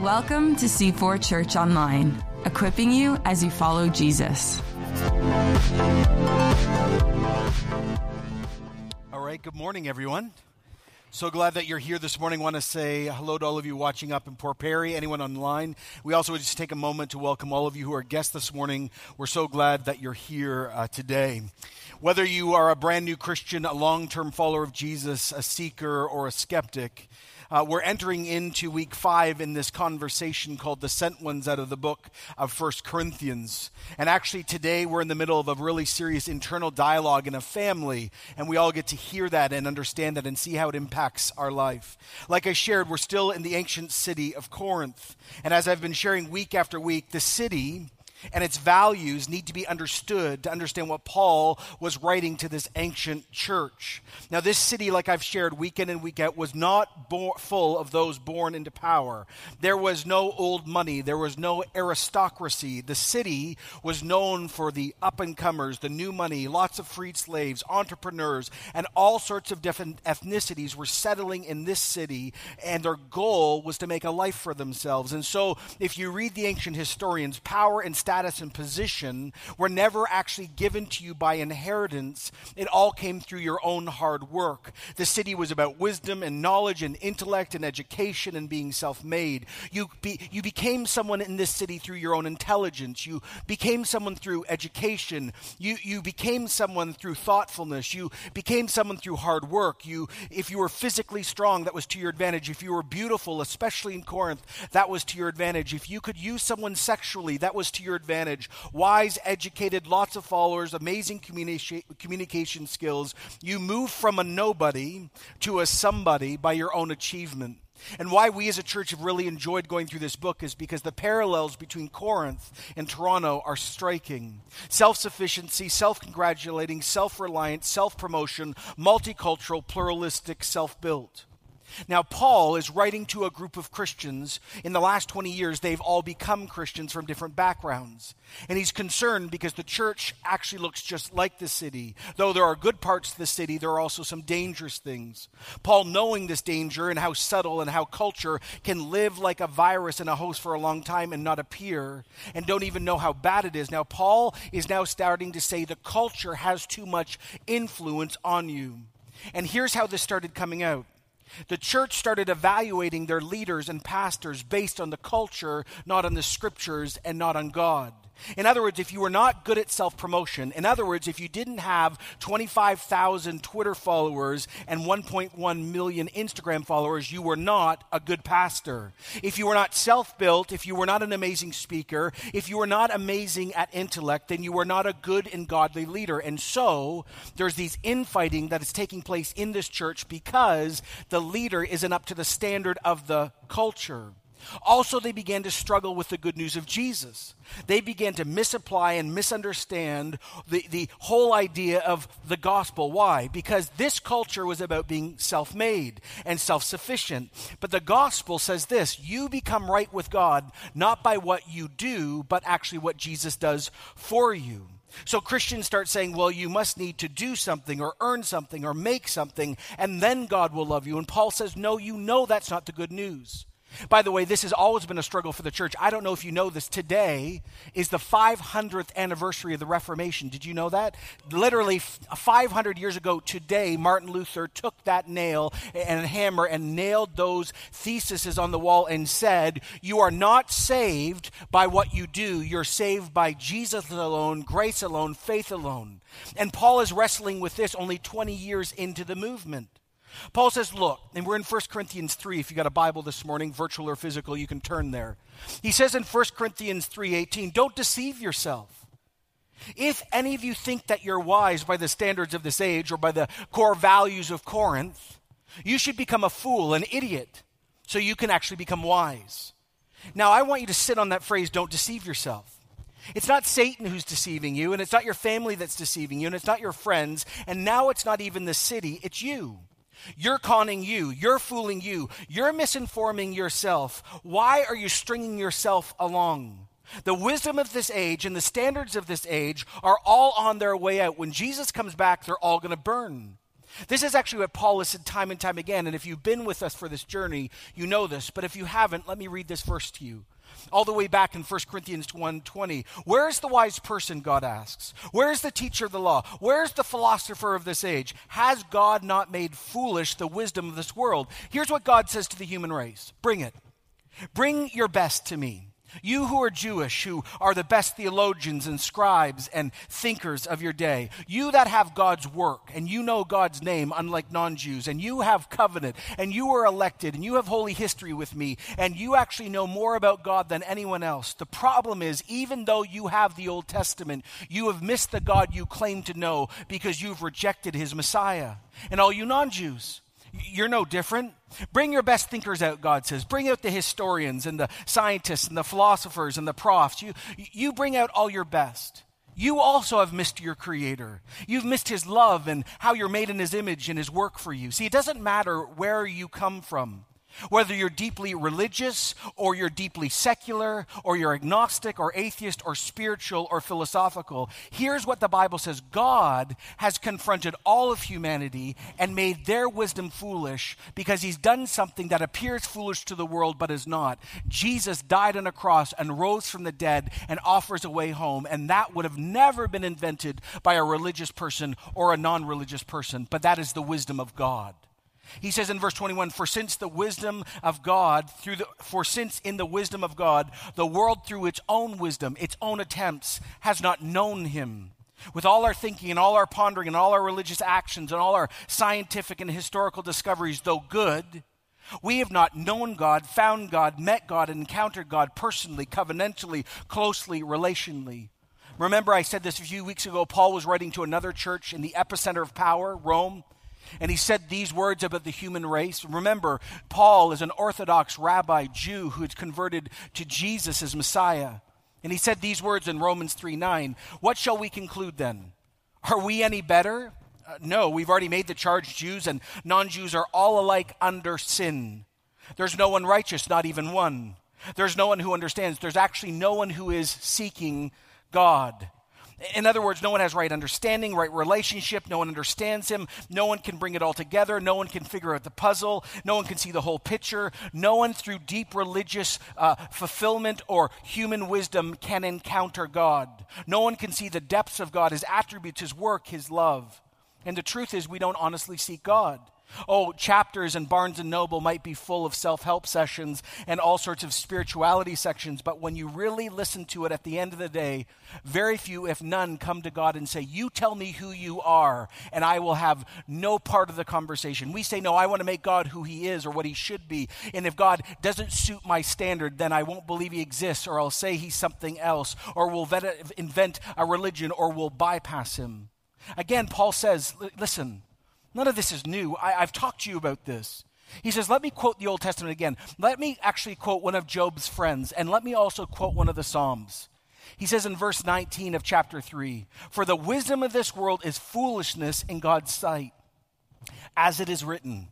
Welcome to C4 Church Online, equipping you as you follow Jesus. All right, good morning, everyone. So glad that you're here this morning. Want to say hello to all of you watching up in Port Perry, anyone online. We also would just take a moment to welcome all of you who are guests this morning. We're so glad that you're here uh, today. Whether you are a brand new Christian, a long term follower of Jesus, a seeker, or a skeptic, uh, we're entering into week five in this conversation called the sent ones out of the book of First Corinthians. And actually, today we're in the middle of a really serious internal dialogue in a family, and we all get to hear that and understand that and see how it impacts our life. Like I shared, we're still in the ancient city of Corinth. And as I've been sharing week after week, the city and its values need to be understood to understand what Paul was writing to this ancient church. Now, this city, like I've shared week in and week out, was not bo- full of those born into power. There was no old money, there was no aristocracy. The city was known for the up and comers, the new money, lots of freed slaves, entrepreneurs, and all sorts of different ethnicities were settling in this city, and their goal was to make a life for themselves. And so, if you read the ancient historians, power and status status and position were never actually given to you by inheritance. It all came through your own hard work. The city was about wisdom and knowledge and intellect and education and being self made. You, be, you became someone in this city through your own intelligence. You became someone through education. You, you became someone through thoughtfulness. You became someone through hard work. You, if you were physically strong, that was to your advantage. If you were beautiful, especially in Corinth, that was to your advantage. If you could use someone sexually, that was to your advantage. Wise, educated, lots of followers, amazing communi- communication skills. You move from a nobody to a somebody by your own achievement. And why we as a church have really enjoyed going through this book is because the parallels between Corinth and Toronto are striking. Self sufficiency, self congratulating, self reliant, self promotion, multicultural, pluralistic, self built. Now, Paul is writing to a group of Christians. In the last 20 years, they've all become Christians from different backgrounds. And he's concerned because the church actually looks just like the city. Though there are good parts of the city, there are also some dangerous things. Paul, knowing this danger and how subtle and how culture can live like a virus in a host for a long time and not appear, and don't even know how bad it is. Now, Paul is now starting to say the culture has too much influence on you. And here's how this started coming out. The church started evaluating their leaders and pastors based on the culture, not on the scriptures, and not on God. In other words, if you were not good at self promotion, in other words, if you didn't have 25,000 Twitter followers and 1.1 million Instagram followers, you were not a good pastor. If you were not self built, if you were not an amazing speaker, if you were not amazing at intellect, then you were not a good and godly leader. And so there's these infighting that is taking place in this church because the leader isn't up to the standard of the culture. Also, they began to struggle with the good news of Jesus. They began to misapply and misunderstand the, the whole idea of the gospel. Why? Because this culture was about being self made and self sufficient. But the gospel says this you become right with God not by what you do, but actually what Jesus does for you. So Christians start saying, well, you must need to do something or earn something or make something, and then God will love you. And Paul says, no, you know that's not the good news. By the way, this has always been a struggle for the church. I don't know if you know this. Today is the 500th anniversary of the Reformation. Did you know that? Literally 500 years ago today, Martin Luther took that nail and hammer and nailed those theses on the wall and said, You are not saved by what you do. You're saved by Jesus alone, grace alone, faith alone. And Paul is wrestling with this only 20 years into the movement. Paul says, Look, and we're in 1 Corinthians 3. If you got a Bible this morning, virtual or physical, you can turn there. He says in 1 Corinthians 3:18, Don't deceive yourself. If any of you think that you're wise by the standards of this age or by the core values of Corinth, you should become a fool, an idiot, so you can actually become wise. Now, I want you to sit on that phrase, don't deceive yourself. It's not Satan who's deceiving you, and it's not your family that's deceiving you, and it's not your friends, and now it's not even the city, it's you. You're conning you. You're fooling you. You're misinforming yourself. Why are you stringing yourself along? The wisdom of this age and the standards of this age are all on their way out. When Jesus comes back, they're all going to burn. This is actually what Paul has said time and time again. And if you've been with us for this journey, you know this. But if you haven't, let me read this verse to you. All the way back in 1 Corinthians 1:20. Where is the wise person, God asks? Where is the teacher of the law? Where is the philosopher of this age? Has God not made foolish the wisdom of this world? Here's what God says to the human race. Bring it. Bring your best to me. You who are Jewish, who are the best theologians and scribes and thinkers of your day, you that have God's work and you know God's name, unlike non Jews, and you have covenant and you are elected and you have holy history with me, and you actually know more about God than anyone else. The problem is, even though you have the Old Testament, you have missed the God you claim to know because you've rejected his Messiah. And all you non Jews, you're no different. Bring your best thinkers out, God says. Bring out the historians and the scientists and the philosophers and the profs. You, you bring out all your best. You also have missed your Creator. You've missed His love and how you're made in His image and His work for you. See, it doesn't matter where you come from. Whether you're deeply religious or you're deeply secular or you're agnostic or atheist or spiritual or philosophical, here's what the Bible says God has confronted all of humanity and made their wisdom foolish because he's done something that appears foolish to the world but is not. Jesus died on a cross and rose from the dead and offers a way home, and that would have never been invented by a religious person or a non religious person, but that is the wisdom of God. He says in verse 21 For since the wisdom of God, through the, for since in the wisdom of God, the world through its own wisdom, its own attempts, has not known him. With all our thinking and all our pondering and all our religious actions and all our scientific and historical discoveries, though good, we have not known God, found God, met God, encountered God personally, covenantally, closely, relationally. Remember, I said this a few weeks ago. Paul was writing to another church in the epicenter of power, Rome. And he said these words about the human race. Remember, Paul is an Orthodox rabbi Jew who had converted to Jesus as Messiah. And he said these words in Romans 3 9. What shall we conclude then? Are we any better? Uh, no, we've already made the charge Jews and non Jews are all alike under sin. There's no one righteous, not even one. There's no one who understands. There's actually no one who is seeking God. In other words, no one has right understanding, right relationship. No one understands him. No one can bring it all together. No one can figure out the puzzle. No one can see the whole picture. No one, through deep religious uh, fulfillment or human wisdom, can encounter God. No one can see the depths of God, his attributes, his work, his love. And the truth is, we don't honestly seek God. Oh, chapters in Barnes and Noble might be full of self help sessions and all sorts of spirituality sections, but when you really listen to it at the end of the day, very few, if none, come to God and say, You tell me who you are, and I will have no part of the conversation. We say, No, I want to make God who he is or what he should be. And if God doesn't suit my standard, then I won't believe he exists, or I'll say he's something else, or we'll invent a religion, or we'll bypass him. Again, Paul says, Listen, None of this is new. I, have talked to you about this. He says, Let me quote the Old Testament again. Let me actually quote one of Job's friends, and let me also quote one of the Psalms. He says in verse 19 of chapter 3 For the wisdom of this world is foolishness in God's sight, as it is written.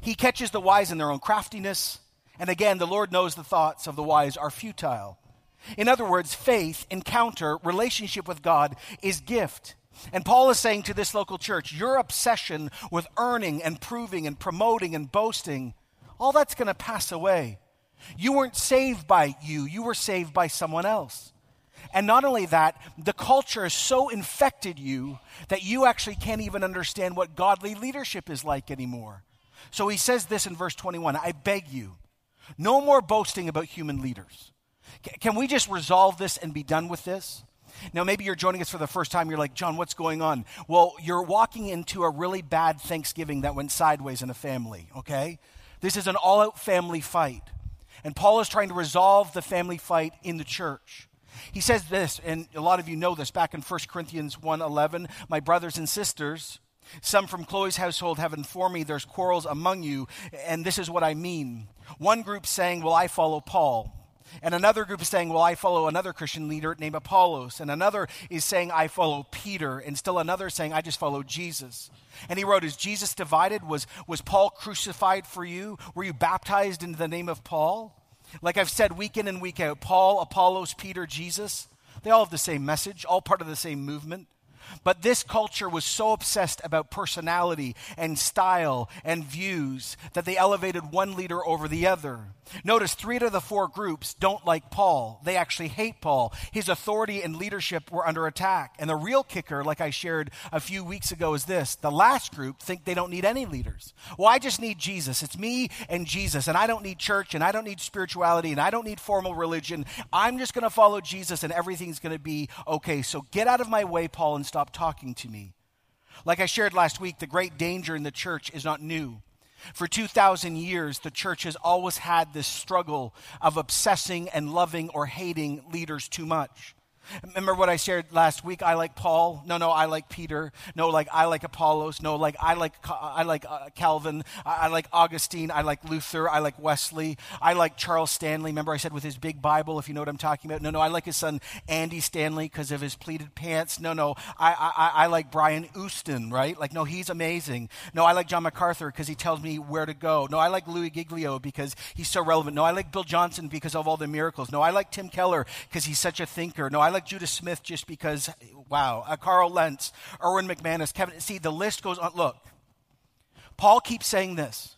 He catches the wise in their own craftiness. And again, the Lord knows the thoughts of the wise are futile. In other words, faith, encounter, relationship with God is gift. And Paul is saying to this local church, your obsession with earning and proving and promoting and boasting, all that's going to pass away. You weren't saved by you, you were saved by someone else. And not only that, the culture has so infected you that you actually can't even understand what godly leadership is like anymore. So he says this in verse 21 I beg you, no more boasting about human leaders. Can we just resolve this and be done with this? Now, maybe you're joining us for the first time. You're like, John, what's going on? Well, you're walking into a really bad Thanksgiving that went sideways in a family, okay? This is an all out family fight. And Paul is trying to resolve the family fight in the church. He says this, and a lot of you know this back in 1 Corinthians 1:11, my brothers and sisters, some from Chloe's household have informed me there's quarrels among you, and this is what I mean. One group saying, "Well, I follow Paul." And another group is saying, Well, I follow another Christian leader named Apollos. And another is saying, I follow Peter. And still another saying, I just follow Jesus. And he wrote, Is Jesus divided? Was, was Paul crucified for you? Were you baptized into the name of Paul? Like I've said week in and week out, Paul, Apollos, Peter, Jesus, they all have the same message, all part of the same movement. But this culture was so obsessed about personality and style and views that they elevated one leader over the other. Notice three out of the four groups don't like Paul. They actually hate Paul. His authority and leadership were under attack. And the real kicker, like I shared a few weeks ago, is this the last group think they don't need any leaders. Well, I just need Jesus. It's me and Jesus. And I don't need church and I don't need spirituality and I don't need formal religion. I'm just going to follow Jesus and everything's going to be okay. So get out of my way, Paul, and stop talking to me. Like I shared last week, the great danger in the church is not new. For 2,000 years, the church has always had this struggle of obsessing and loving or hating leaders too much. Remember what I shared last week? I like Paul. No, no, I like Peter. No, like I like Apollos. No, like I like I like uh, Calvin. I, I, like Augustine. I like Luther. I like Wesley. I like Charles Stanley. Remember I said with his big Bible, if you know what I'm talking about. No, no, I like his son Andy Stanley because of his pleated pants. No, no, I, I I like Brian Houston. Right? Like no, he's amazing. No, I like John MacArthur because he tells me where to go. No, I like Louis Giglio because he's so relevant. No, I like Bill Johnson because of all the miracles. No, I like Tim Keller because he's such a thinker. No, I like like Judah Smith just because, wow, uh, Carl Lentz, Erwin McManus, Kevin. See, the list goes on. Look, Paul keeps saying this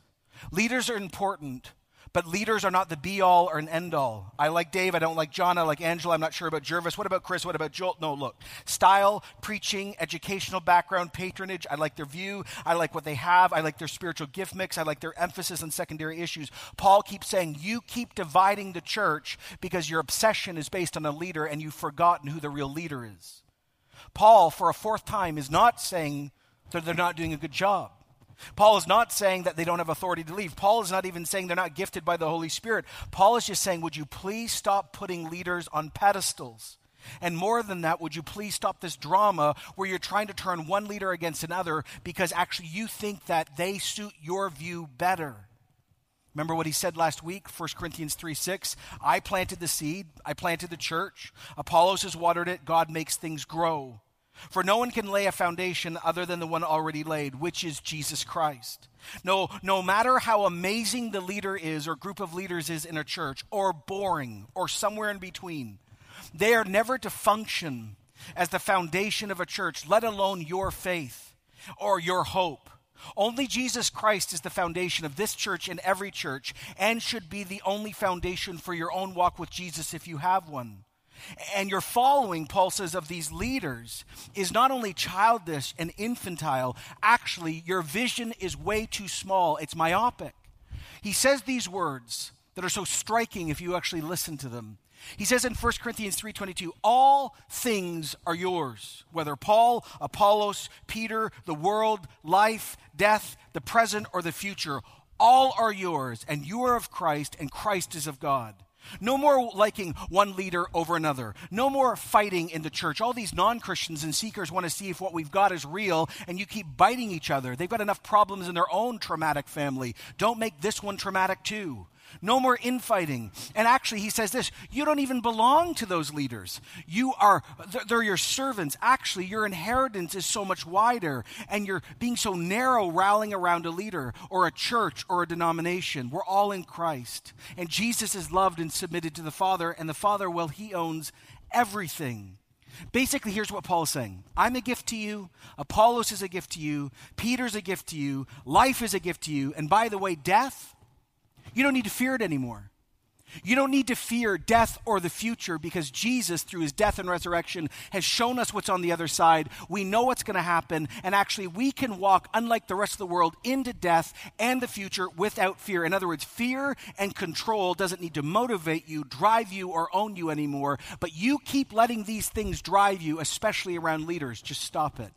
leaders are important, but leaders are not the be all or an end all. I like Dave. I don't like John. I like Angela. I'm not sure about Jervis. What about Chris? What about Joel? No, look. Style, preaching, educational background, patronage. I like their view. I like what they have. I like their spiritual gift mix. I like their emphasis on secondary issues. Paul keeps saying, You keep dividing the church because your obsession is based on a leader and you've forgotten who the real leader is. Paul, for a fourth time, is not saying that they're not doing a good job. Paul is not saying that they don't have authority to leave. Paul is not even saying they're not gifted by the Holy Spirit. Paul is just saying, would you please stop putting leaders on pedestals? And more than that, would you please stop this drama where you're trying to turn one leader against another because actually you think that they suit your view better? Remember what he said last week, 1 Corinthians 3 6? I planted the seed, I planted the church. Apollos has watered it, God makes things grow. For no one can lay a foundation other than the one already laid, which is Jesus Christ. No, no matter how amazing the leader is or group of leaders is in a church, or boring, or somewhere in between, they are never to function as the foundation of a church, let alone your faith or your hope. Only Jesus Christ is the foundation of this church and every church, and should be the only foundation for your own walk with Jesus if you have one. And your following, Paul says, of these leaders is not only childish and infantile, actually, your vision is way too small. It's myopic. He says these words that are so striking if you actually listen to them. He says in 1 Corinthians 3:22, all things are yours, whether Paul, Apollos, Peter, the world, life, death, the present or the future, all are yours, and you are of Christ and Christ is of God. No more liking one leader over another. No more fighting in the church. All these non Christians and seekers want to see if what we've got is real, and you keep biting each other. They've got enough problems in their own traumatic family. Don't make this one traumatic too. No more infighting. And actually, he says this you don't even belong to those leaders. You are, they're your servants. Actually, your inheritance is so much wider, and you're being so narrow rallying around a leader or a church or a denomination. We're all in Christ. And Jesus is loved and submitted to the Father, and the Father, well, he owns everything. Basically, here's what Paul is saying I'm a gift to you. Apollos is a gift to you. Peter's a gift to you. Life is a gift to you. And by the way, death you don't need to fear it anymore. You don't need to fear death or the future because Jesus, through his death and resurrection, has shown us what's on the other side. We know what's going to happen, and actually, we can walk, unlike the rest of the world, into death and the future without fear. In other words, fear and control doesn't need to motivate you, drive you, or own you anymore, but you keep letting these things drive you, especially around leaders. Just stop it.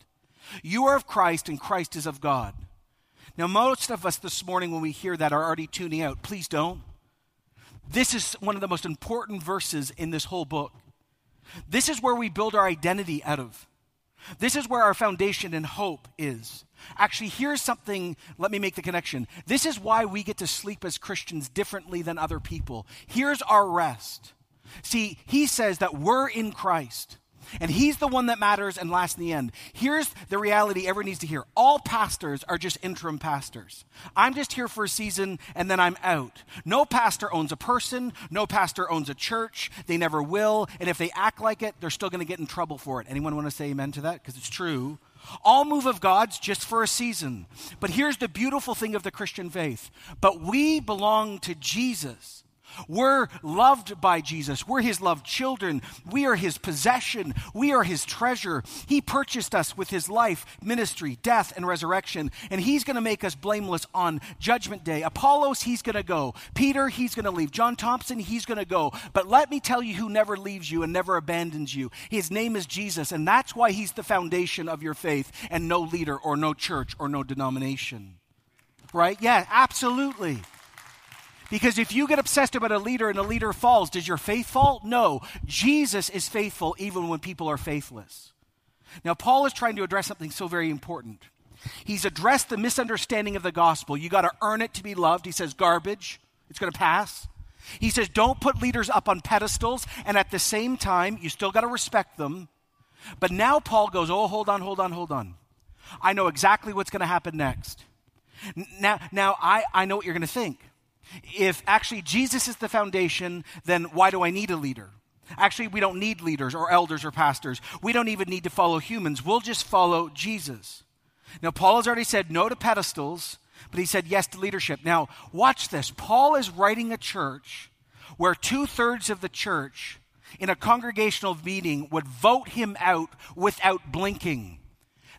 You are of Christ, and Christ is of God. Now, most of us this morning, when we hear that, are already tuning out. Please don't. This is one of the most important verses in this whole book. This is where we build our identity out of. This is where our foundation and hope is. Actually, here's something, let me make the connection. This is why we get to sleep as Christians differently than other people. Here's our rest. See, he says that we're in Christ. And he's the one that matters and lasts in the end. Here's the reality everyone needs to hear all pastors are just interim pastors. I'm just here for a season and then I'm out. No pastor owns a person, no pastor owns a church. They never will. And if they act like it, they're still going to get in trouble for it. Anyone want to say amen to that? Because it's true. All move of God's just for a season. But here's the beautiful thing of the Christian faith. But we belong to Jesus. We're loved by Jesus. We're his loved children. We are his possession. We are his treasure. He purchased us with his life, ministry, death, and resurrection. And he's going to make us blameless on judgment day. Apollos, he's going to go. Peter, he's going to leave. John Thompson, he's going to go. But let me tell you who never leaves you and never abandons you. His name is Jesus. And that's why he's the foundation of your faith and no leader or no church or no denomination. Right? Yeah, absolutely. Because if you get obsessed about a leader and a leader falls, does your faith fall? No. Jesus is faithful even when people are faithless. Now, Paul is trying to address something so very important. He's addressed the misunderstanding of the gospel. You got to earn it to be loved. He says, garbage, it's going to pass. He says, don't put leaders up on pedestals, and at the same time, you still got to respect them. But now Paul goes, oh, hold on, hold on, hold on. I know exactly what's going to happen next. Now, now I, I know what you're going to think. If actually Jesus is the foundation, then why do I need a leader? Actually, we don't need leaders or elders or pastors. We don't even need to follow humans. We'll just follow Jesus. Now, Paul has already said no to pedestals, but he said yes to leadership. Now, watch this. Paul is writing a church where two thirds of the church in a congregational meeting would vote him out without blinking.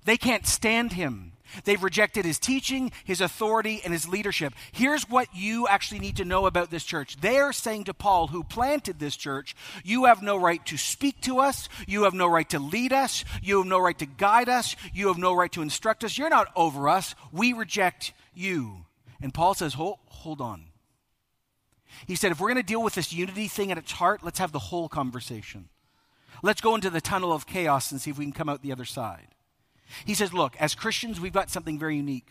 They can't stand him. They've rejected his teaching, his authority, and his leadership. Here's what you actually need to know about this church. They're saying to Paul, who planted this church, You have no right to speak to us. You have no right to lead us. You have no right to guide us. You have no right to instruct us. You're not over us. We reject you. And Paul says, Hold, hold on. He said, If we're going to deal with this unity thing at its heart, let's have the whole conversation. Let's go into the tunnel of chaos and see if we can come out the other side. He says, Look, as Christians, we've got something very unique.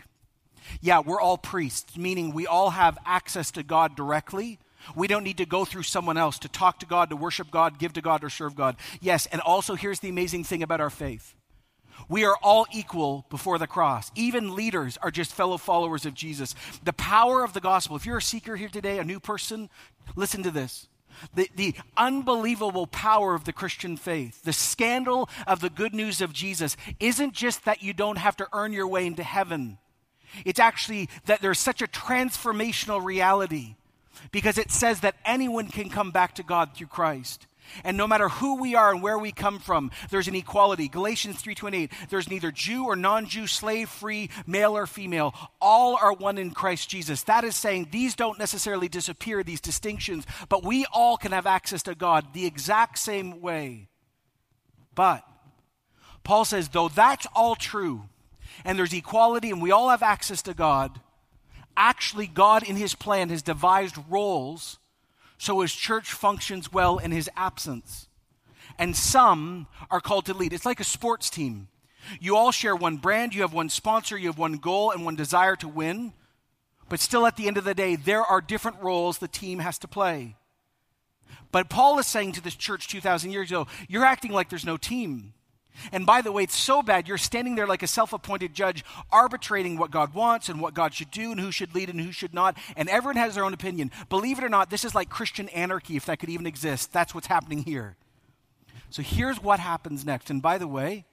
Yeah, we're all priests, meaning we all have access to God directly. We don't need to go through someone else to talk to God, to worship God, give to God, or serve God. Yes, and also here's the amazing thing about our faith we are all equal before the cross. Even leaders are just fellow followers of Jesus. The power of the gospel. If you're a seeker here today, a new person, listen to this. The, the unbelievable power of the Christian faith, the scandal of the good news of Jesus, isn't just that you don't have to earn your way into heaven. It's actually that there's such a transformational reality because it says that anyone can come back to God through Christ. And no matter who we are and where we come from, there's an equality. Galatians 3:28, there's neither Jew or non-Jew, slave free, male or female. All are one in Christ Jesus. That is saying these don't necessarily disappear these distinctions, but we all can have access to God the exact same way. But Paul says though that's all true and there's equality and we all have access to God, actually God in his plan has devised roles so his church functions well in his absence. And some are called to lead. It's like a sports team. You all share one brand, you have one sponsor, you have one goal and one desire to win. But still, at the end of the day, there are different roles the team has to play. But Paul is saying to this church 2,000 years ago, you're acting like there's no team. And by the way, it's so bad, you're standing there like a self appointed judge, arbitrating what God wants and what God should do and who should lead and who should not. And everyone has their own opinion. Believe it or not, this is like Christian anarchy, if that could even exist. That's what's happening here. So here's what happens next. And by the way,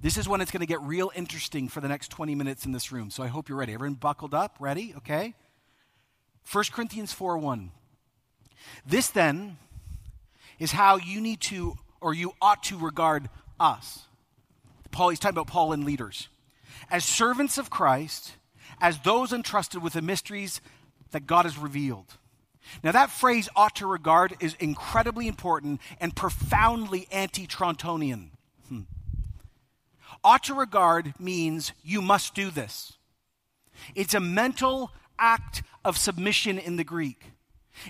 this is when it's going to get real interesting for the next 20 minutes in this room. So I hope you're ready. Everyone buckled up? Ready? Okay? 1 Corinthians 4 1. This then is how you need to, or you ought to regard us. Paul, he's talking about Paul and leaders. As servants of Christ, as those entrusted with the mysteries that God has revealed. Now, that phrase ought to regard is incredibly important and profoundly anti Torontonian. Hmm. Ought to regard means you must do this. It's a mental act of submission in the Greek.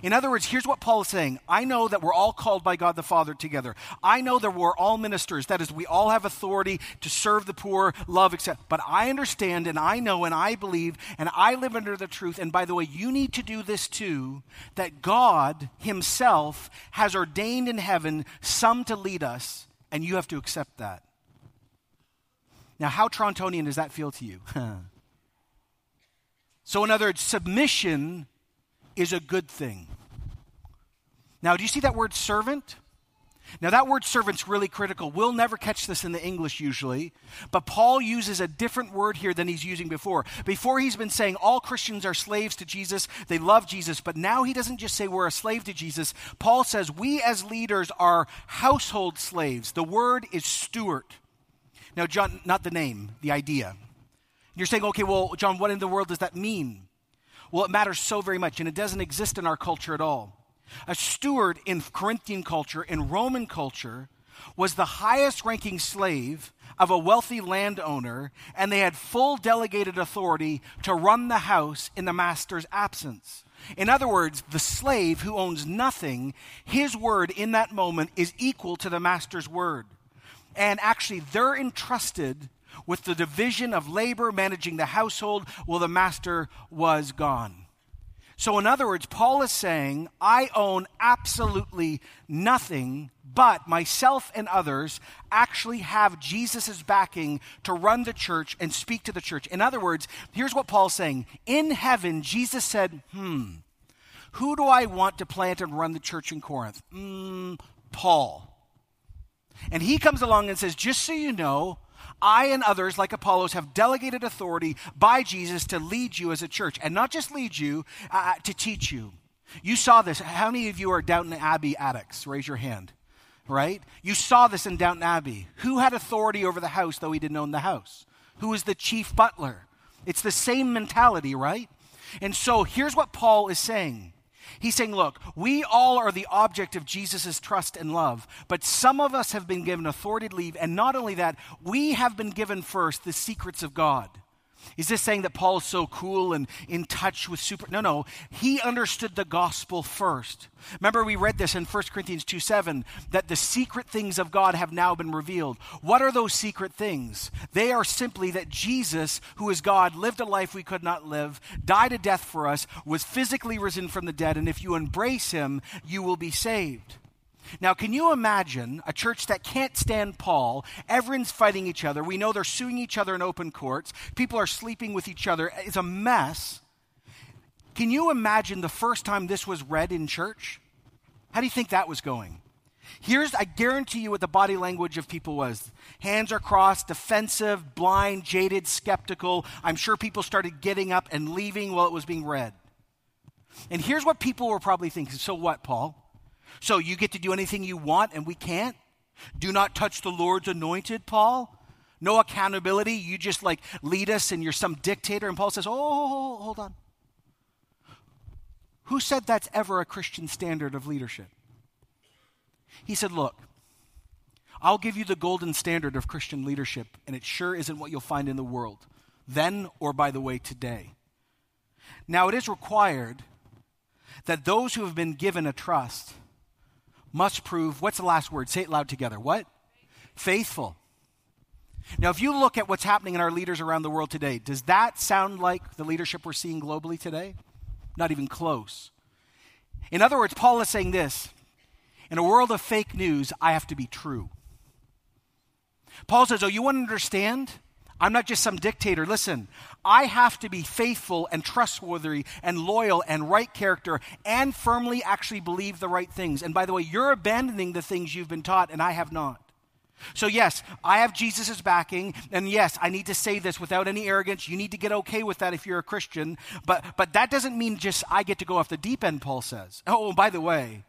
In other words, here's what Paul is saying I know that we're all called by God the Father together. I know that we're all ministers. That is, we all have authority to serve the poor, love, etc. But I understand and I know and I believe and I live under the truth. And by the way, you need to do this too that God Himself has ordained in heaven some to lead us and you have to accept that. Now, how Torontonian does that feel to you? so, in other words, submission is a good thing. Now, do you see that word servant? Now, that word servant's really critical. We'll never catch this in the English usually, but Paul uses a different word here than he's using before. Before, he's been saying all Christians are slaves to Jesus, they love Jesus, but now he doesn't just say we're a slave to Jesus. Paul says we as leaders are household slaves. The word is steward. Now, John, not the name, the idea. You're saying, okay, well, John, what in the world does that mean? Well, it matters so very much, and it doesn't exist in our culture at all. A steward in Corinthian culture, in Roman culture, was the highest ranking slave of a wealthy landowner, and they had full delegated authority to run the house in the master's absence. In other words, the slave who owns nothing, his word in that moment is equal to the master's word. And actually, they're entrusted with the division of labor managing the household while the master was gone. So, in other words, Paul is saying, I own absolutely nothing, but myself and others actually have Jesus' backing to run the church and speak to the church. In other words, here's what Paul's saying In heaven, Jesus said, Hmm, who do I want to plant and run the church in Corinth? Mm, Paul. And he comes along and says, Just so you know, I and others, like Apollos, have delegated authority by Jesus to lead you as a church. And not just lead you, uh, to teach you. You saw this. How many of you are Downton Abbey addicts? Raise your hand. Right? You saw this in Downton Abbey. Who had authority over the house, though he didn't own the house? Who was the chief butler? It's the same mentality, right? And so here's what Paul is saying He's saying, look, we all are the object of Jesus' trust and love, but some of us have been given authority to leave. And not only that, we have been given first the secrets of God. Is this saying that Paul is so cool and in touch with super? No, no. He understood the gospel first. Remember, we read this in 1 Corinthians 2 7 that the secret things of God have now been revealed. What are those secret things? They are simply that Jesus, who is God, lived a life we could not live, died a death for us, was physically risen from the dead, and if you embrace him, you will be saved. Now, can you imagine a church that can't stand Paul? Everyone's fighting each other. We know they're suing each other in open courts. People are sleeping with each other. It's a mess. Can you imagine the first time this was read in church? How do you think that was going? Here's, I guarantee you, what the body language of people was hands are crossed, defensive, blind, jaded, skeptical. I'm sure people started getting up and leaving while it was being read. And here's what people were probably thinking so what, Paul? So you get to do anything you want and we can't? Do not touch the Lord's anointed, Paul? No accountability. You just like lead us and you're some dictator. And Paul says, Oh, hold on. Who said that's ever a Christian standard of leadership? He said, Look, I'll give you the golden standard of Christian leadership, and it sure isn't what you'll find in the world, then or by the way, today. Now, it is required that those who have been given a trust must prove, what's the last word? Say it loud together. What? Faithful. Now, if you look at what's happening in our leaders around the world today, does that sound like the leadership we're seeing globally today? Not even close. In other words, Paul is saying this in a world of fake news, I have to be true. Paul says, Oh, you want to understand? I'm not just some dictator. Listen, I have to be faithful and trustworthy and loyal and right character and firmly actually believe the right things. And by the way, you're abandoning the things you've been taught, and I have not. So, yes, I have Jesus' backing, and yes, I need to say this without any arrogance. You need to get okay with that if you're a Christian, but, but that doesn't mean just I get to go off the deep end, Paul says. Oh, by the way,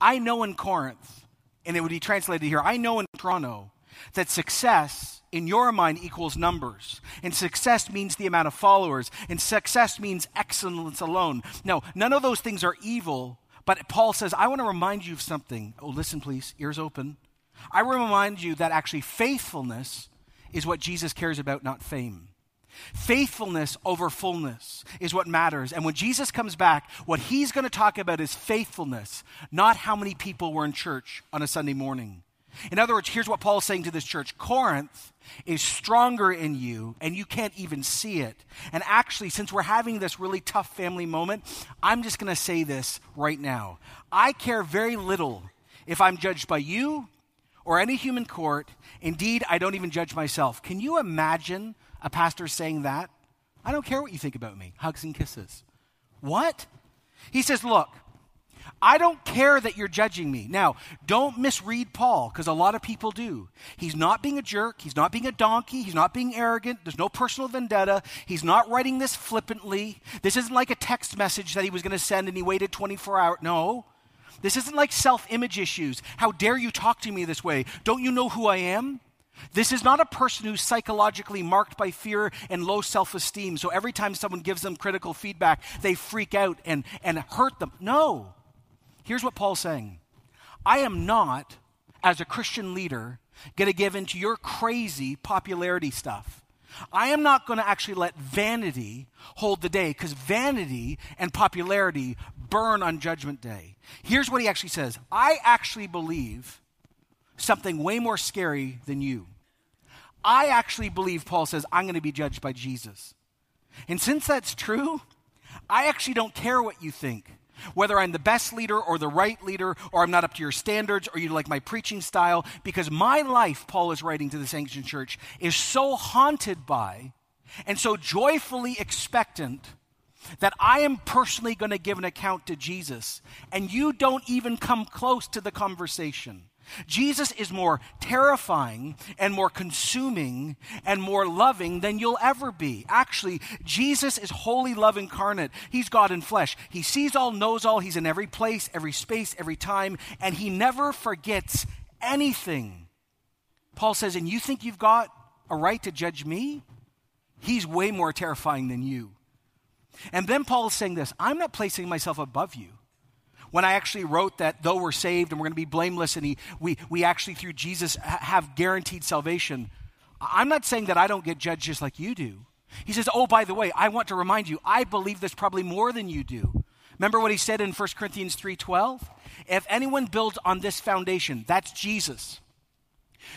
I know in Corinth, and it would be translated here, I know in Toronto that success in your mind equals numbers. And success means the amount of followers. And success means excellence alone. No, none of those things are evil. But Paul says, I want to remind you of something. Oh, listen, please, ears open. I remind you that actually faithfulness is what Jesus cares about, not fame. Faithfulness over fullness is what matters. And when Jesus comes back, what he's going to talk about is faithfulness, not how many people were in church on a Sunday morning. In other words, here's what Paul is saying to this church Corinth is stronger in you, and you can't even see it. And actually, since we're having this really tough family moment, I'm just going to say this right now. I care very little if I'm judged by you or any human court. Indeed, I don't even judge myself. Can you imagine a pastor saying that? I don't care what you think about me. Hugs and kisses. What? He says, Look, I don't care that you're judging me. Now, don't misread Paul, because a lot of people do. He's not being a jerk. He's not being a donkey. He's not being arrogant. There's no personal vendetta. He's not writing this flippantly. This isn't like a text message that he was going to send and he waited 24 hours. No. This isn't like self image issues. How dare you talk to me this way? Don't you know who I am? This is not a person who's psychologically marked by fear and low self esteem. So every time someone gives them critical feedback, they freak out and, and hurt them. No. Here's what Paul's saying I am not, as a Christian leader, going to give into your crazy popularity stuff. I am not going to actually let vanity hold the day because vanity and popularity burn on Judgment Day. Here's what he actually says I actually believe something way more scary than you. I actually believe, Paul says, I'm going to be judged by Jesus. And since that's true, I actually don't care what you think whether I'm the best leader or the right leader, or I'm not up to your standards, or you like my preaching style, because my life, Paul is writing to this ancient church, is so haunted by and so joyfully expectant that I am personally going to give an account to Jesus, and you don't even come close to the conversation. Jesus is more terrifying and more consuming and more loving than you'll ever be. Actually, Jesus is holy love incarnate. He's God in flesh. He sees all, knows all. He's in every place, every space, every time, and he never forgets anything. Paul says, and you think you've got a right to judge me? He's way more terrifying than you. And then Paul is saying this I'm not placing myself above you when I actually wrote that though we're saved and we're going to be blameless and he, we, we actually through Jesus have guaranteed salvation, I'm not saying that I don't get judged just like you do. He says, Oh, by the way, I want to remind you, I believe this probably more than you do. Remember what he said in 1 Corinthians 3:12? If anyone builds on this foundation, that's Jesus,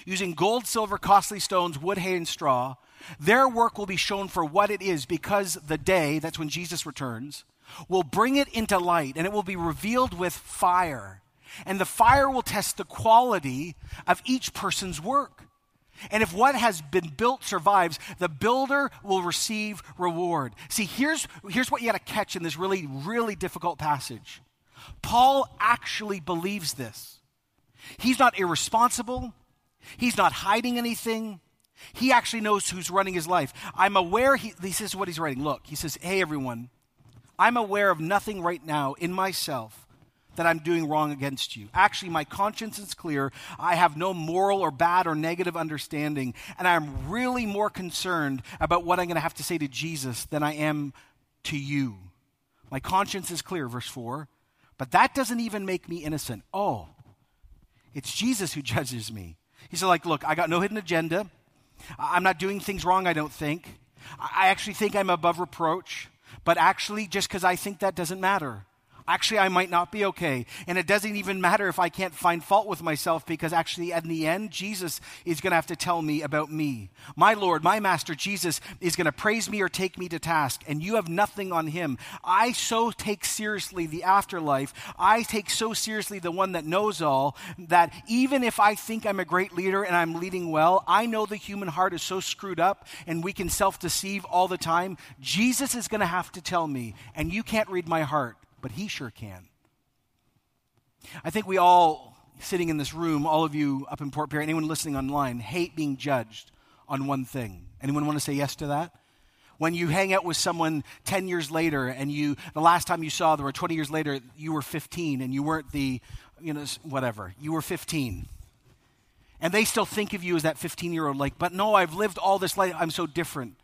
using gold, silver, costly stones, wood, hay, and straw, their work will be shown for what it is because the day, that's when Jesus returns, will bring it into light and it will be revealed with fire. And the fire will test the quality of each person's work. And if what has been built survives, the builder will receive reward. See, here's, here's what you got to catch in this really, really difficult passage. Paul actually believes this. He's not irresponsible, he's not hiding anything. He actually knows who's running his life. I'm aware, he, this is what he's writing. Look, he says, Hey, everyone, I'm aware of nothing right now in myself that I'm doing wrong against you. Actually, my conscience is clear. I have no moral or bad or negative understanding. And I'm really more concerned about what I'm going to have to say to Jesus than I am to you. My conscience is clear, verse 4. But that doesn't even make me innocent. Oh, it's Jesus who judges me. He's like, look, I got no hidden agenda. I'm not doing things wrong, I don't think. I actually think I'm above reproach. But actually, just because I think that doesn't matter. Actually, I might not be okay. And it doesn't even matter if I can't find fault with myself because actually, in the end, Jesus is going to have to tell me about me. My Lord, my Master, Jesus, is going to praise me or take me to task, and you have nothing on him. I so take seriously the afterlife. I take so seriously the one that knows all that even if I think I'm a great leader and I'm leading well, I know the human heart is so screwed up and we can self deceive all the time. Jesus is going to have to tell me, and you can't read my heart but he sure can. I think we all, sitting in this room, all of you up in Port Perry, anyone listening online, hate being judged on one thing. Anyone want to say yes to that? When you hang out with someone 10 years later and you, the last time you saw them, or 20 years later, you were 15 and you weren't the, you know, whatever, you were 15. And they still think of you as that 15 year old, like, but no, I've lived all this life, I'm so different.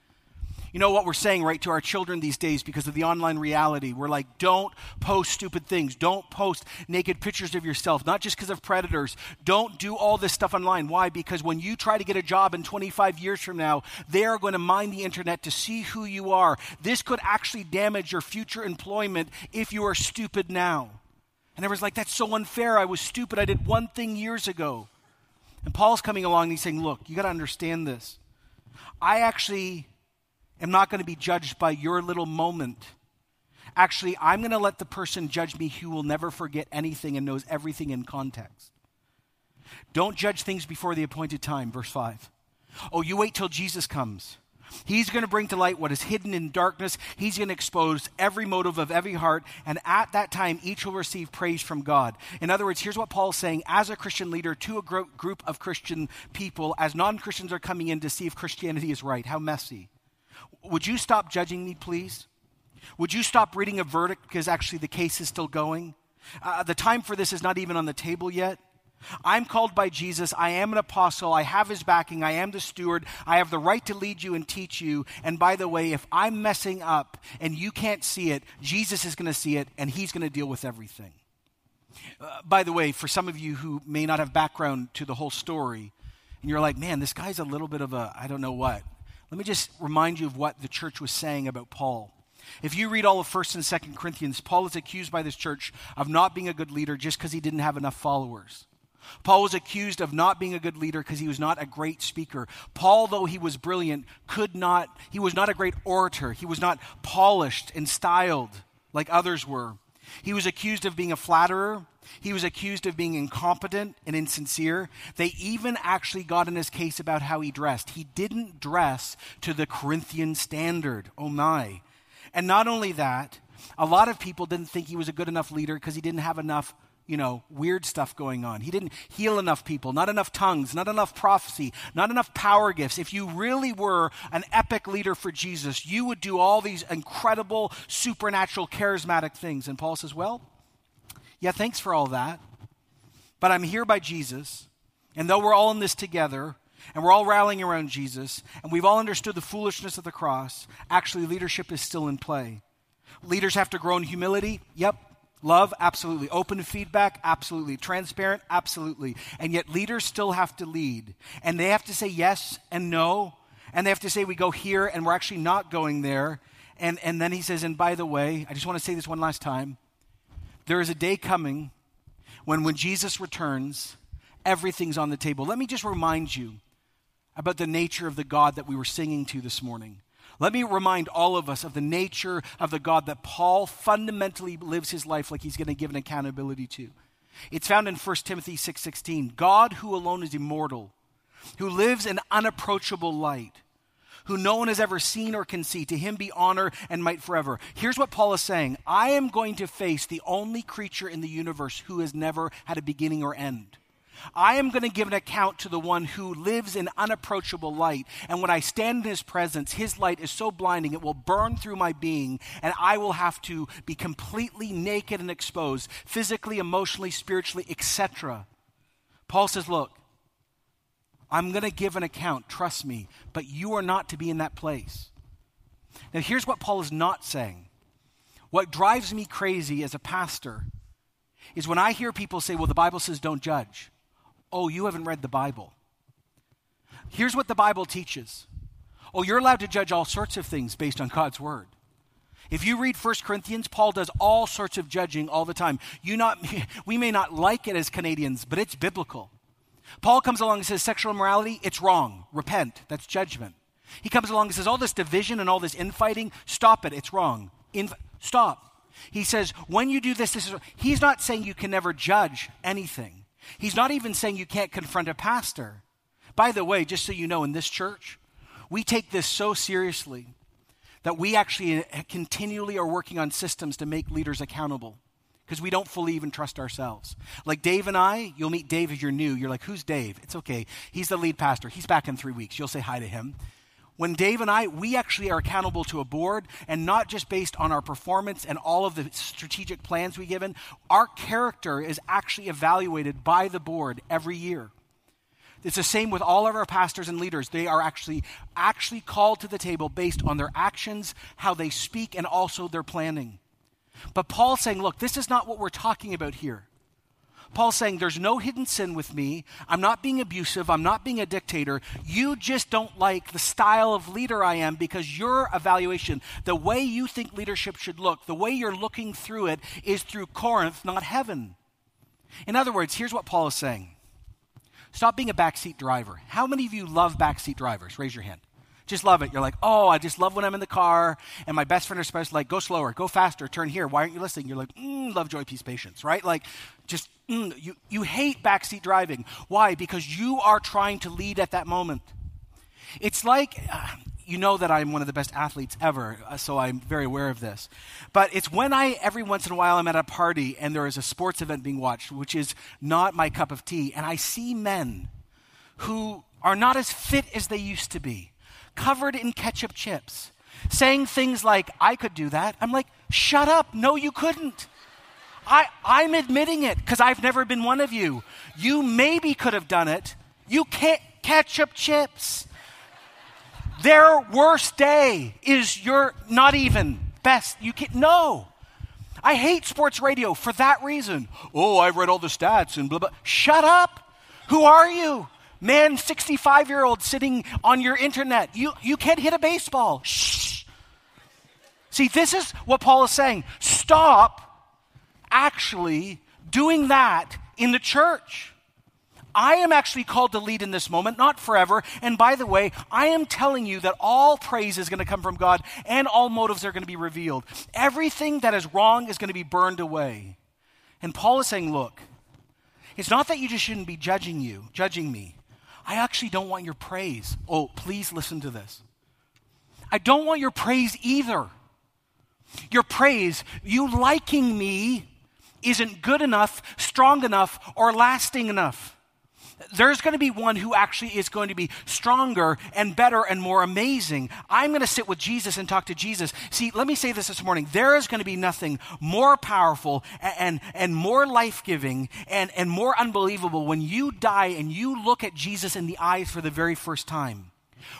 You know what we're saying, right, to our children these days because of the online reality? We're like, don't post stupid things. Don't post naked pictures of yourself, not just because of predators. Don't do all this stuff online. Why? Because when you try to get a job in 25 years from now, they are going to mine the internet to see who you are. This could actually damage your future employment if you are stupid now. And everyone's like, that's so unfair. I was stupid. I did one thing years ago. And Paul's coming along and he's saying, look, you got to understand this. I actually am not going to be judged by your little moment. Actually, I'm going to let the person judge me who will never forget anything and knows everything in context. Don't judge things before the appointed time, verse 5. Oh, you wait till Jesus comes. He's going to bring to light what is hidden in darkness. He's going to expose every motive of every heart. And at that time, each will receive praise from God. In other words, here's what Paul's saying as a Christian leader to a group of Christian people, as non Christians are coming in to see if Christianity is right. How messy. Would you stop judging me, please? Would you stop reading a verdict because actually the case is still going? Uh, the time for this is not even on the table yet. I'm called by Jesus. I am an apostle. I have his backing. I am the steward. I have the right to lead you and teach you. And by the way, if I'm messing up and you can't see it, Jesus is going to see it and he's going to deal with everything. Uh, by the way, for some of you who may not have background to the whole story, and you're like, man, this guy's a little bit of a, I don't know what. Let me just remind you of what the church was saying about Paul. If you read all of 1st and 2nd Corinthians, Paul is accused by this church of not being a good leader just because he didn't have enough followers. Paul was accused of not being a good leader because he was not a great speaker. Paul, though he was brilliant, could not, he was not a great orator. He was not polished and styled like others were. He was accused of being a flatterer. He was accused of being incompetent and insincere. They even actually got in his case about how he dressed. He didn't dress to the Corinthian standard. Oh my. And not only that, a lot of people didn't think he was a good enough leader because he didn't have enough you know, weird stuff going on. He didn't heal enough people, not enough tongues, not enough prophecy, not enough power gifts. If you really were an epic leader for Jesus, you would do all these incredible, supernatural, charismatic things. And Paul says, Well, yeah, thanks for all that. But I'm here by Jesus. And though we're all in this together, and we're all rallying around Jesus, and we've all understood the foolishness of the cross, actually, leadership is still in play. Leaders have to grow in humility. Yep, Love, absolutely. Open feedback, absolutely. Transparent, absolutely. And yet leaders still have to lead. And they have to say yes and no. And they have to say we go here and we're actually not going there. And, and then he says, and by the way, I just want to say this one last time. There is a day coming when when Jesus returns, everything's on the table. Let me just remind you about the nature of the God that we were singing to this morning. Let me remind all of us of the nature of the God that Paul fundamentally lives his life like he's going to give an accountability to. It's found in 1 Timothy 6:16. God who alone is immortal, who lives in unapproachable light, who no one has ever seen or can see, to him be honor and might forever. Here's what Paul is saying. I am going to face the only creature in the universe who has never had a beginning or end. I am going to give an account to the one who lives in unapproachable light. And when I stand in his presence, his light is so blinding it will burn through my being, and I will have to be completely naked and exposed, physically, emotionally, spiritually, etc. Paul says, Look, I'm going to give an account, trust me, but you are not to be in that place. Now, here's what Paul is not saying. What drives me crazy as a pastor is when I hear people say, Well, the Bible says don't judge. Oh, you haven't read the Bible. Here's what the Bible teaches. Oh, you're allowed to judge all sorts of things based on God's word. If you read 1 Corinthians, Paul does all sorts of judging all the time. You not, we may not like it as Canadians, but it's biblical. Paul comes along and says sexual immorality, it's wrong. Repent. That's judgment. He comes along and says all this division and all this infighting, stop it. It's wrong. In, stop. He says when you do this, this is. He's not saying you can never judge anything. He's not even saying you can't confront a pastor. By the way, just so you know, in this church, we take this so seriously that we actually eh, continually are working on systems to make leaders accountable because we don't fully even trust ourselves. Like Dave and I, you'll meet Dave if you're new. You're like, who's Dave? It's okay. He's the lead pastor. He's back in three weeks. You'll say hi to him. When Dave and I, we actually are accountable to a board and not just based on our performance and all of the strategic plans we given. Our character is actually evaluated by the board every year. It's the same with all of our pastors and leaders. They are actually actually called to the table based on their actions, how they speak, and also their planning. But Paul's saying, look, this is not what we're talking about here. Paul's saying, There's no hidden sin with me. I'm not being abusive. I'm not being a dictator. You just don't like the style of leader I am because your evaluation, the way you think leadership should look, the way you're looking through it is through Corinth, not heaven. In other words, here's what Paul is saying Stop being a backseat driver. How many of you love backseat drivers? Raise your hand. Just love it. You're like, oh, I just love when I'm in the car and my best friend or spouse like, go slower, go faster, turn here. Why aren't you listening? You're like, mm, love, joy, peace, patience, right? Like, just, mm, you, you hate backseat driving. Why? Because you are trying to lead at that moment. It's like, uh, you know that I'm one of the best athletes ever, uh, so I'm very aware of this. But it's when I, every once in a while, I'm at a party and there is a sports event being watched, which is not my cup of tea, and I see men who are not as fit as they used to be covered in ketchup chips, saying things like, I could do that. I'm like, shut up. No, you couldn't. I, I'm admitting it because I've never been one of you. You maybe could have done it. You can't ketchup chips. Their worst day is your not even best. You can't, no. I hate sports radio for that reason. Oh, I've read all the stats and blah, blah. Shut up. Who are you? Man, 65 year old sitting on your internet. You, you can't hit a baseball. Shh. See, this is what Paul is saying. Stop actually doing that in the church. I am actually called to lead in this moment, not forever. And by the way, I am telling you that all praise is going to come from God and all motives are going to be revealed. Everything that is wrong is going to be burned away. And Paul is saying, look, it's not that you just shouldn't be judging you, judging me. I actually don't want your praise. Oh, please listen to this. I don't want your praise either. Your praise, you liking me, isn't good enough, strong enough, or lasting enough there's going to be one who actually is going to be stronger and better and more amazing. I'm going to sit with Jesus and talk to Jesus. See, let me say this this morning. There is going to be nothing more powerful and, and, and more life giving and, and more unbelievable when you die and you look at Jesus in the eyes for the very first time.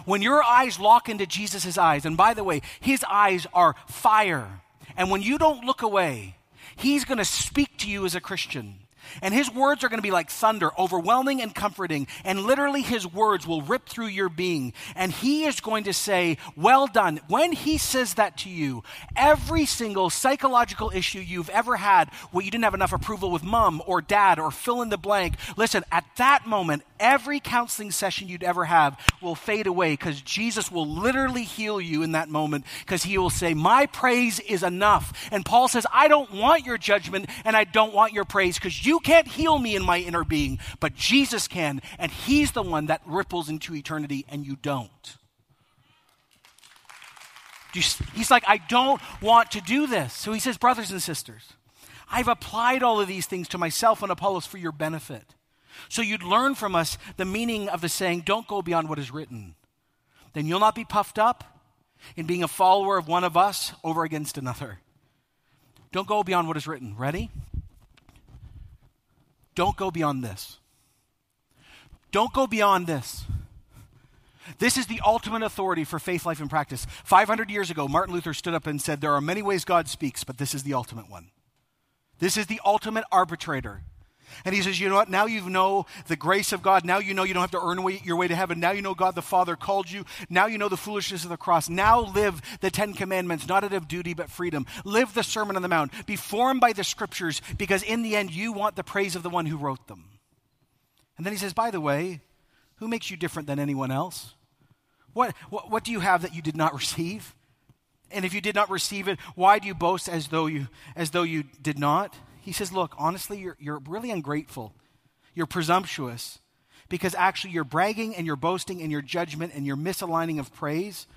When your eyes lock into Jesus' eyes, and by the way, his eyes are fire, and when you don't look away, he's going to speak to you as a Christian. And his words are going to be like thunder, overwhelming and comforting. And literally, his words will rip through your being. And he is going to say, Well done. When he says that to you, every single psychological issue you've ever had where you didn't have enough approval with mom or dad or fill in the blank, listen, at that moment, every counseling session you'd ever have will fade away because Jesus will literally heal you in that moment because he will say, My praise is enough. And Paul says, I don't want your judgment and I don't want your praise because you can't heal me in my inner being, but Jesus can. And he's the one that ripples into eternity and you don't. He's like, I don't want to do this. So he says, Brothers and sisters, I've applied all of these things to myself and Apollos for your benefit so you'd learn from us the meaning of the saying, don't go beyond what is written. Then you'll not be puffed up in being a follower of one of us over against another. Don't go beyond what is written. Ready? Don't go beyond this. Don't go beyond this. This is the ultimate authority for faith, life, and practice. 500 years ago, Martin Luther stood up and said, There are many ways God speaks, but this is the ultimate one. This is the ultimate arbitrator. And he says, You know what? Now you know the grace of God. Now you know you don't have to earn your way to heaven. Now you know God the Father called you. Now you know the foolishness of the cross. Now live the Ten Commandments, not out of duty, but freedom. Live the Sermon on the Mount. Be formed by the Scriptures, because in the end, you want the praise of the one who wrote them. And then he says, By the way, who makes you different than anyone else? What, what, what do you have that you did not receive? And if you did not receive it, why do you boast as though you, as though you did not? He says, Look, honestly, you're, you're really ungrateful. You're presumptuous because actually your bragging and your boasting and your judgment and your misaligning of praise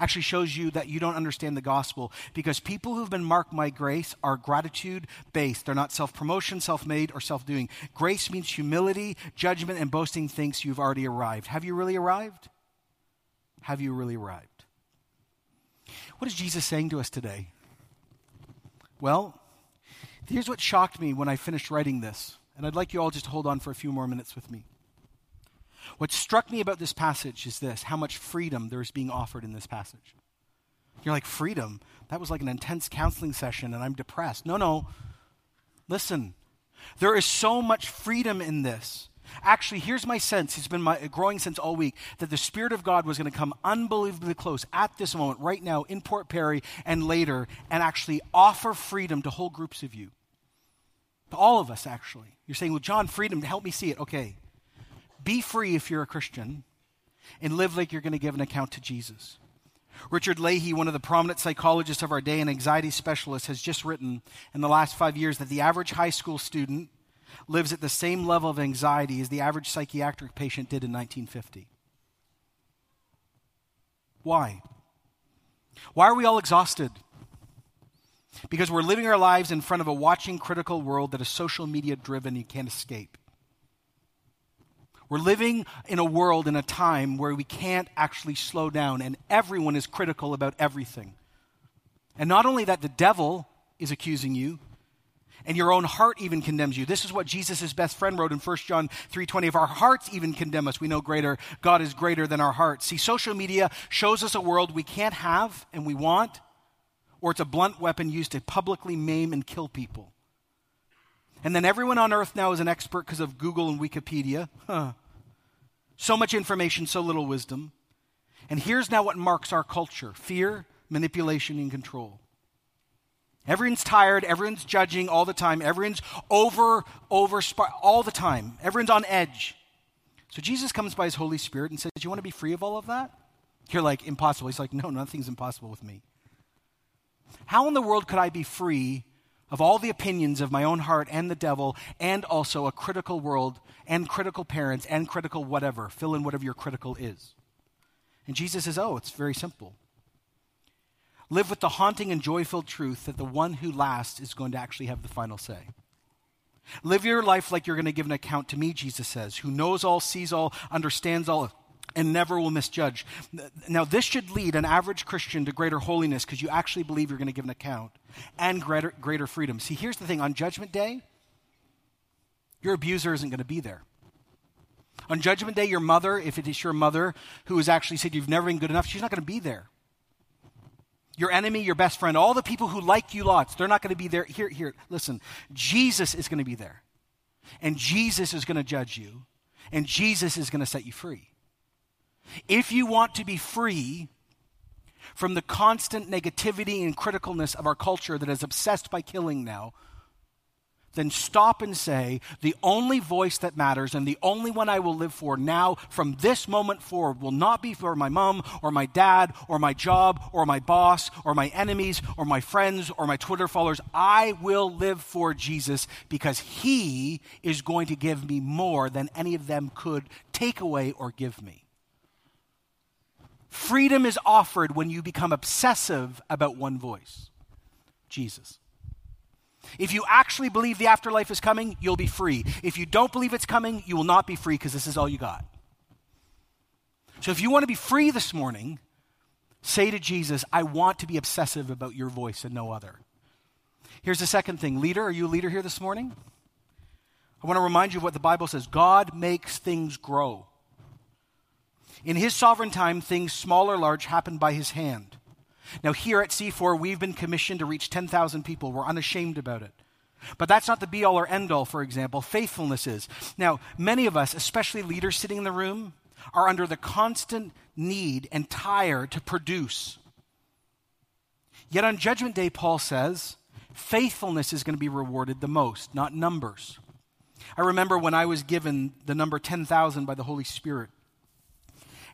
actually shows you that you don't understand the gospel because people who've been marked by grace are gratitude based. They're not self promotion, self made, or self doing. Grace means humility, judgment, and boasting thinks you've already arrived. Have you really arrived? Have you really arrived? What is Jesus saying to us today? Well, Here's what shocked me when I finished writing this, and I'd like you all just to hold on for a few more minutes with me. What struck me about this passage is this how much freedom there is being offered in this passage. You're like, freedom? That was like an intense counseling session, and I'm depressed. No, no. Listen, there is so much freedom in this. Actually, here's my sense. It's been my growing sense all week that the Spirit of God was going to come unbelievably close at this moment, right now, in Port Perry and later, and actually offer freedom to whole groups of you. To all of us, actually. You're saying, well, John, freedom, to help me see it. Okay. Be free if you're a Christian, and live like you're going to give an account to Jesus. Richard Leahy, one of the prominent psychologists of our day and anxiety specialist, has just written in the last five years that the average high school student lives at the same level of anxiety as the average psychiatric patient did in 1950. Why? Why are we all exhausted? Because we're living our lives in front of a watching, critical world that is social media driven, you can't escape. We're living in a world, in a time where we can't actually slow down, and everyone is critical about everything. And not only that, the devil is accusing you, and your own heart even condemns you. This is what Jesus' best friend wrote in 1 John 3:20. If our hearts even condemn us, we know greater God is greater than our hearts. See, social media shows us a world we can't have and we want, or it's a blunt weapon used to publicly maim and kill people. And then everyone on earth now is an expert because of Google and Wikipedia. Huh. So much information, so little wisdom. And here's now what marks our culture fear, manipulation, and control. Everyone's tired, everyone's judging all the time, everyone's over, over, all the time, everyone's on edge. So Jesus comes by his Holy Spirit and says, You want to be free of all of that? You're like, Impossible. He's like, No, nothing's impossible with me. How in the world could I be free of all the opinions of my own heart and the devil, and also a critical world, and critical parents, and critical whatever. Fill in whatever your critical is. And Jesus says, Oh, it's very simple. Live with the haunting and joy filled truth that the one who lasts is going to actually have the final say. Live your life like you're going to give an account to me, Jesus says, who knows all, sees all, understands all, and never will misjudge. Now, this should lead an average Christian to greater holiness because you actually believe you're going to give an account and greater, greater freedom. See, here's the thing on Judgment Day, your abuser isn't going to be there. On Judgment Day, your mother, if it is your mother who has actually said you've never been good enough, she's not going to be there. Your enemy, your best friend, all the people who like you lots, they're not going to be there. Here, here, listen. Jesus is going to be there. And Jesus is going to judge you. And Jesus is going to set you free. If you want to be free from the constant negativity and criticalness of our culture that is obsessed by killing now, then stop and say, the only voice that matters and the only one I will live for now from this moment forward will not be for my mom or my dad or my job or my boss or my enemies or my friends or my Twitter followers. I will live for Jesus because he is going to give me more than any of them could take away or give me. Freedom is offered when you become obsessive about one voice Jesus. If you actually believe the afterlife is coming, you'll be free. If you don't believe it's coming, you will not be free because this is all you got. So if you want to be free this morning, say to Jesus, I want to be obsessive about your voice and no other. Here's the second thing Leader, are you a leader here this morning? I want to remind you of what the Bible says God makes things grow. In his sovereign time, things small or large happen by his hand. Now, here at C4, we've been commissioned to reach 10,000 people. We're unashamed about it. But that's not the be all or end all, for example. Faithfulness is. Now, many of us, especially leaders sitting in the room, are under the constant need and tire to produce. Yet on Judgment Day, Paul says, faithfulness is going to be rewarded the most, not numbers. I remember when I was given the number 10,000 by the Holy Spirit.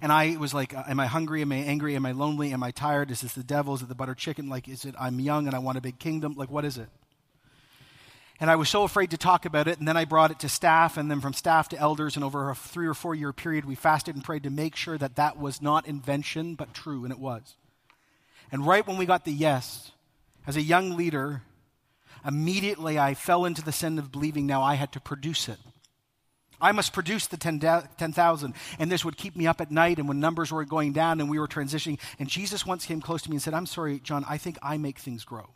And I was like, uh, Am I hungry? Am I angry? Am I lonely? Am I tired? Is this the devil? Is it the butter chicken? Like, is it I'm young and I want a big kingdom? Like, what is it? And I was so afraid to talk about it. And then I brought it to staff, and then from staff to elders. And over a three or four year period, we fasted and prayed to make sure that that was not invention, but true. And it was. And right when we got the yes, as a young leader, immediately I fell into the sin of believing now I had to produce it. I must produce the 10,000. and this would keep me up at night and when numbers were going down and we were transitioning. And Jesus once came close to me and said, I'm sorry, John, I think I make things grow.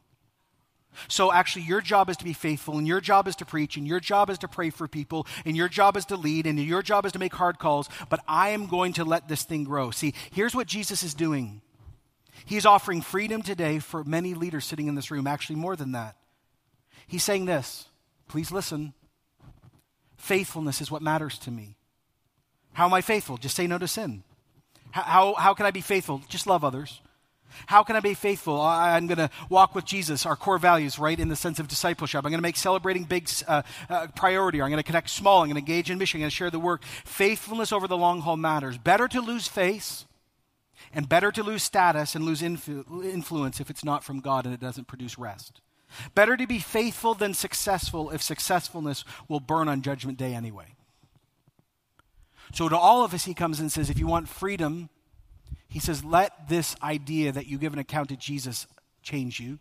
So actually, your job is to be faithful, and your job is to preach, and your job is to pray for people, and your job is to lead, and your job is to make hard calls. But I am going to let this thing grow. See, here's what Jesus is doing He's offering freedom today for many leaders sitting in this room, actually, more than that. He's saying this please listen. Faithfulness is what matters to me. How am I faithful? Just say no to sin. How, how, how can I be faithful? Just love others. How can I be faithful? I'm going to walk with Jesus, our core values, right, in the sense of discipleship. I'm going to make celebrating big uh, uh, priority. I'm going to connect small. I'm going to engage in mission. I'm going to share the work. Faithfulness over the long haul matters. Better to lose face and better to lose status and lose influ- influence if it's not from God and it doesn't produce rest. Better to be faithful than successful if successfulness will burn on Judgment Day anyway. So, to all of us, he comes and says, if you want freedom, he says, let this idea that you give an account to Jesus change you.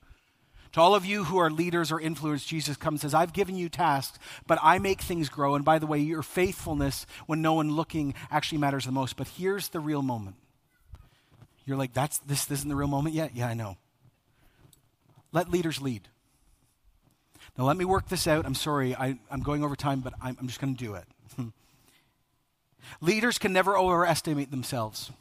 To all of you who are leaders or influencers, Jesus comes and says, I've given you tasks, but I make things grow. And by the way, your faithfulness when no one looking actually matters the most. But here's the real moment. You're like, that's this, this isn't the real moment yet? Yeah, I know. Let leaders lead. Now, let me work this out. I'm sorry, I, am going over time, but I'm, I'm just going to do it. Leaders can never overestimate themselves.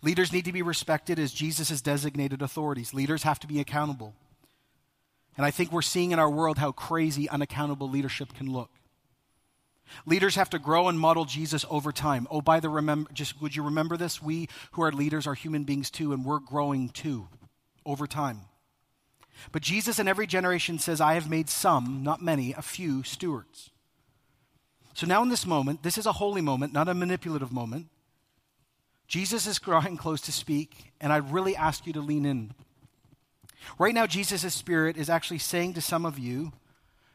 Leaders need to be respected as Jesus designated authorities. Leaders have to be accountable. And I think we're seeing in our world how crazy unaccountable leadership can look. Leaders have to grow and model Jesus over time. Oh, by the remember, just would you remember this? We who are leaders are human beings too, and we're growing too over time. But Jesus in every generation says, I have made some, not many, a few stewards. So now in this moment, this is a holy moment, not a manipulative moment. Jesus is drawing close to speak, and I really ask you to lean in. Right now, Jesus' Spirit is actually saying to some of you,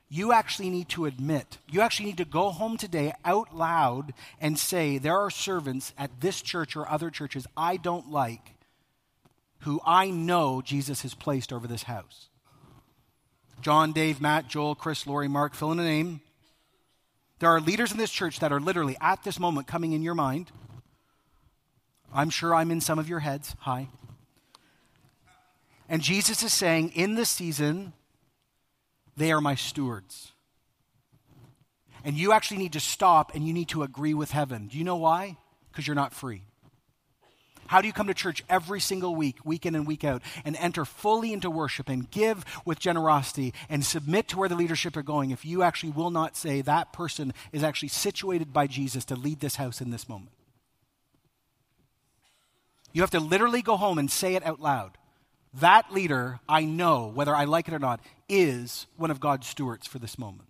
you actually need to admit, you actually need to go home today out loud and say, There are servants at this church or other churches I don't like who I know Jesus has placed over this house. John, Dave, Matt, Joel, Chris, Lori, Mark, fill in a name. There are leaders in this church that are literally at this moment coming in your mind. I'm sure I'm in some of your heads. Hi. And Jesus is saying, in this season, they are my stewards. And you actually need to stop and you need to agree with heaven. Do you know why? Because you're not free. How do you come to church every single week, week in and week out, and enter fully into worship and give with generosity and submit to where the leadership are going if you actually will not say that person is actually situated by Jesus to lead this house in this moment? You have to literally go home and say it out loud. That leader, I know, whether I like it or not, is one of God's stewards for this moment.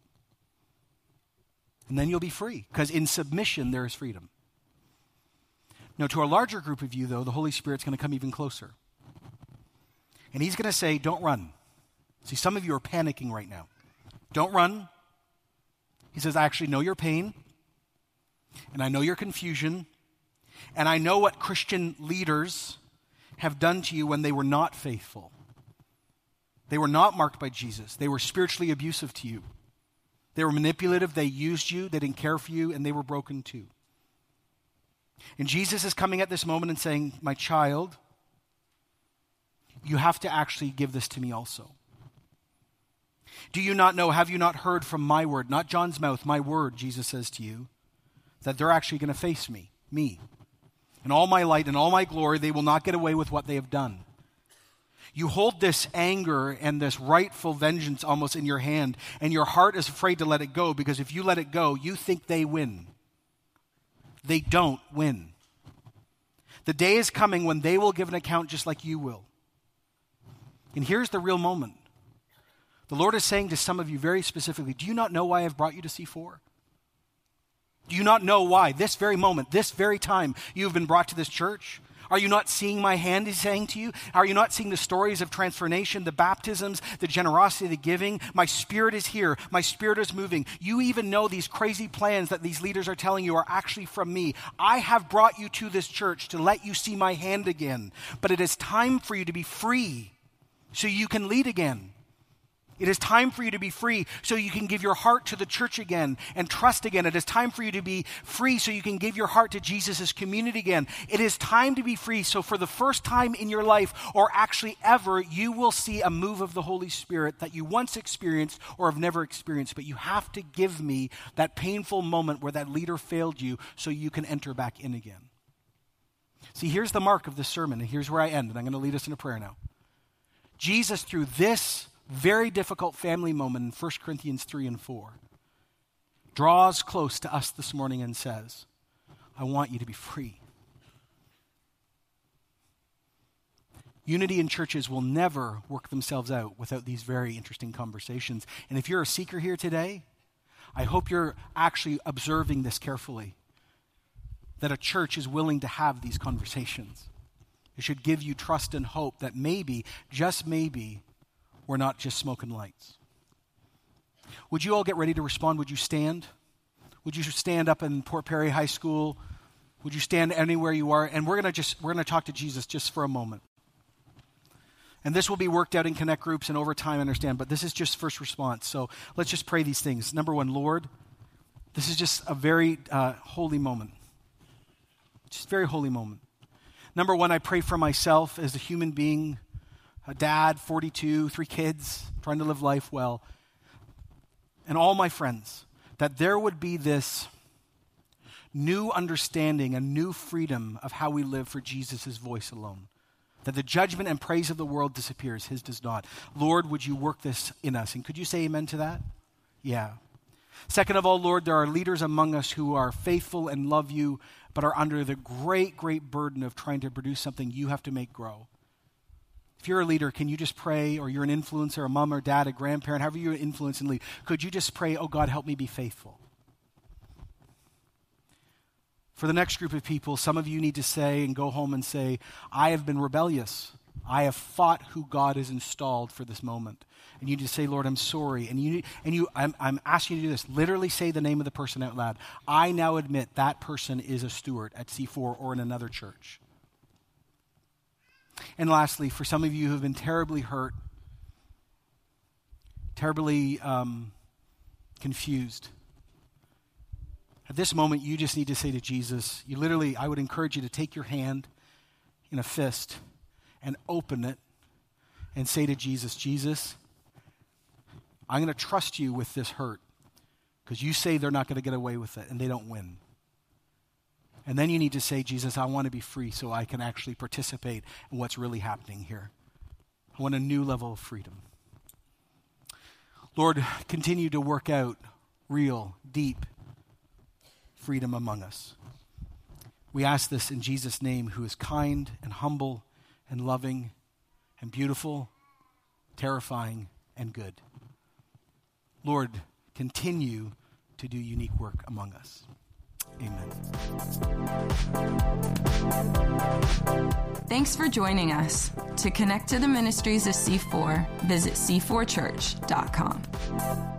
And then you'll be free, because in submission there is freedom. Now, to a larger group of you, though, the Holy Spirit's going to come even closer. And He's going to say, Don't run. See, some of you are panicking right now. Don't run. He says, I actually know your pain, and I know your confusion, and I know what Christian leaders have done to you when they were not faithful. They were not marked by Jesus, they were spiritually abusive to you. They were manipulative, they used you, they didn't care for you, and they were broken too. And Jesus is coming at this moment and saying, My child, you have to actually give this to me also. Do you not know, have you not heard from my word, not John's mouth, my word, Jesus says to you, that they're actually going to face me, me. In all my light and all my glory, they will not get away with what they have done. You hold this anger and this rightful vengeance almost in your hand, and your heart is afraid to let it go because if you let it go, you think they win they don't win. The day is coming when they will give an account just like you will. And here's the real moment. The Lord is saying to some of you very specifically Do you not know why I've brought you to C4? Do you not know why, this very moment, this very time, you have been brought to this church? Are you not seeing my hand, he's saying to you? Are you not seeing the stories of transformation, the baptisms, the generosity, the giving? My spirit is here. My spirit is moving. You even know these crazy plans that these leaders are telling you are actually from me. I have brought you to this church to let you see my hand again. But it is time for you to be free so you can lead again. It is time for you to be free so you can give your heart to the church again and trust again. It is time for you to be free so you can give your heart to Jesus' community again. It is time to be free so for the first time in your life, or actually ever, you will see a move of the Holy Spirit that you once experienced or have never experienced. But you have to give me that painful moment where that leader failed you so you can enter back in again. See, here's the mark of this sermon, and here's where I end, and I'm going to lead us in a prayer now. Jesus, through this very difficult family moment in 1 Corinthians 3 and 4 draws close to us this morning and says, I want you to be free. Unity in churches will never work themselves out without these very interesting conversations. And if you're a seeker here today, I hope you're actually observing this carefully that a church is willing to have these conversations. It should give you trust and hope that maybe, just maybe, we're not just smoking lights. Would you all get ready to respond? Would you stand? Would you stand up in Port Perry High School? Would you stand anywhere you are? And we're going to just we're going to talk to Jesus just for a moment. And this will be worked out in connect groups and over time, I understand, but this is just first response. So let's just pray these things. Number one, Lord, this is just a very uh, holy moment. Just very holy moment. Number one, I pray for myself as a human being, a dad, 42, three kids, trying to live life well, and all my friends, that there would be this new understanding, a new freedom of how we live for Jesus' voice alone. That the judgment and praise of the world disappears, his does not. Lord, would you work this in us? And could you say amen to that? Yeah. Second of all, Lord, there are leaders among us who are faithful and love you, but are under the great, great burden of trying to produce something you have to make grow. If you're a leader, can you just pray, or you're an influencer, a mom or dad, a grandparent, however you influence and lead, could you just pray, oh God, help me be faithful? For the next group of people, some of you need to say and go home and say, I have been rebellious. I have fought who God has installed for this moment. And you need to say, Lord, I'm sorry. And you, and you I'm, I'm asking you to do this. Literally say the name of the person out loud. I now admit that person is a steward at C4 or in another church. And lastly, for some of you who have been terribly hurt, terribly um, confused, at this moment, you just need to say to Jesus, you literally, I would encourage you to take your hand in a fist and open it and say to Jesus, Jesus, I'm going to trust you with this hurt because you say they're not going to get away with it and they don't win. And then you need to say, Jesus, I want to be free so I can actually participate in what's really happening here. I want a new level of freedom. Lord, continue to work out real, deep freedom among us. We ask this in Jesus' name, who is kind and humble and loving and beautiful, terrifying and good. Lord, continue to do unique work among us. Amen. Thanks for joining us. To connect to the ministries of C4, visit c4church.com.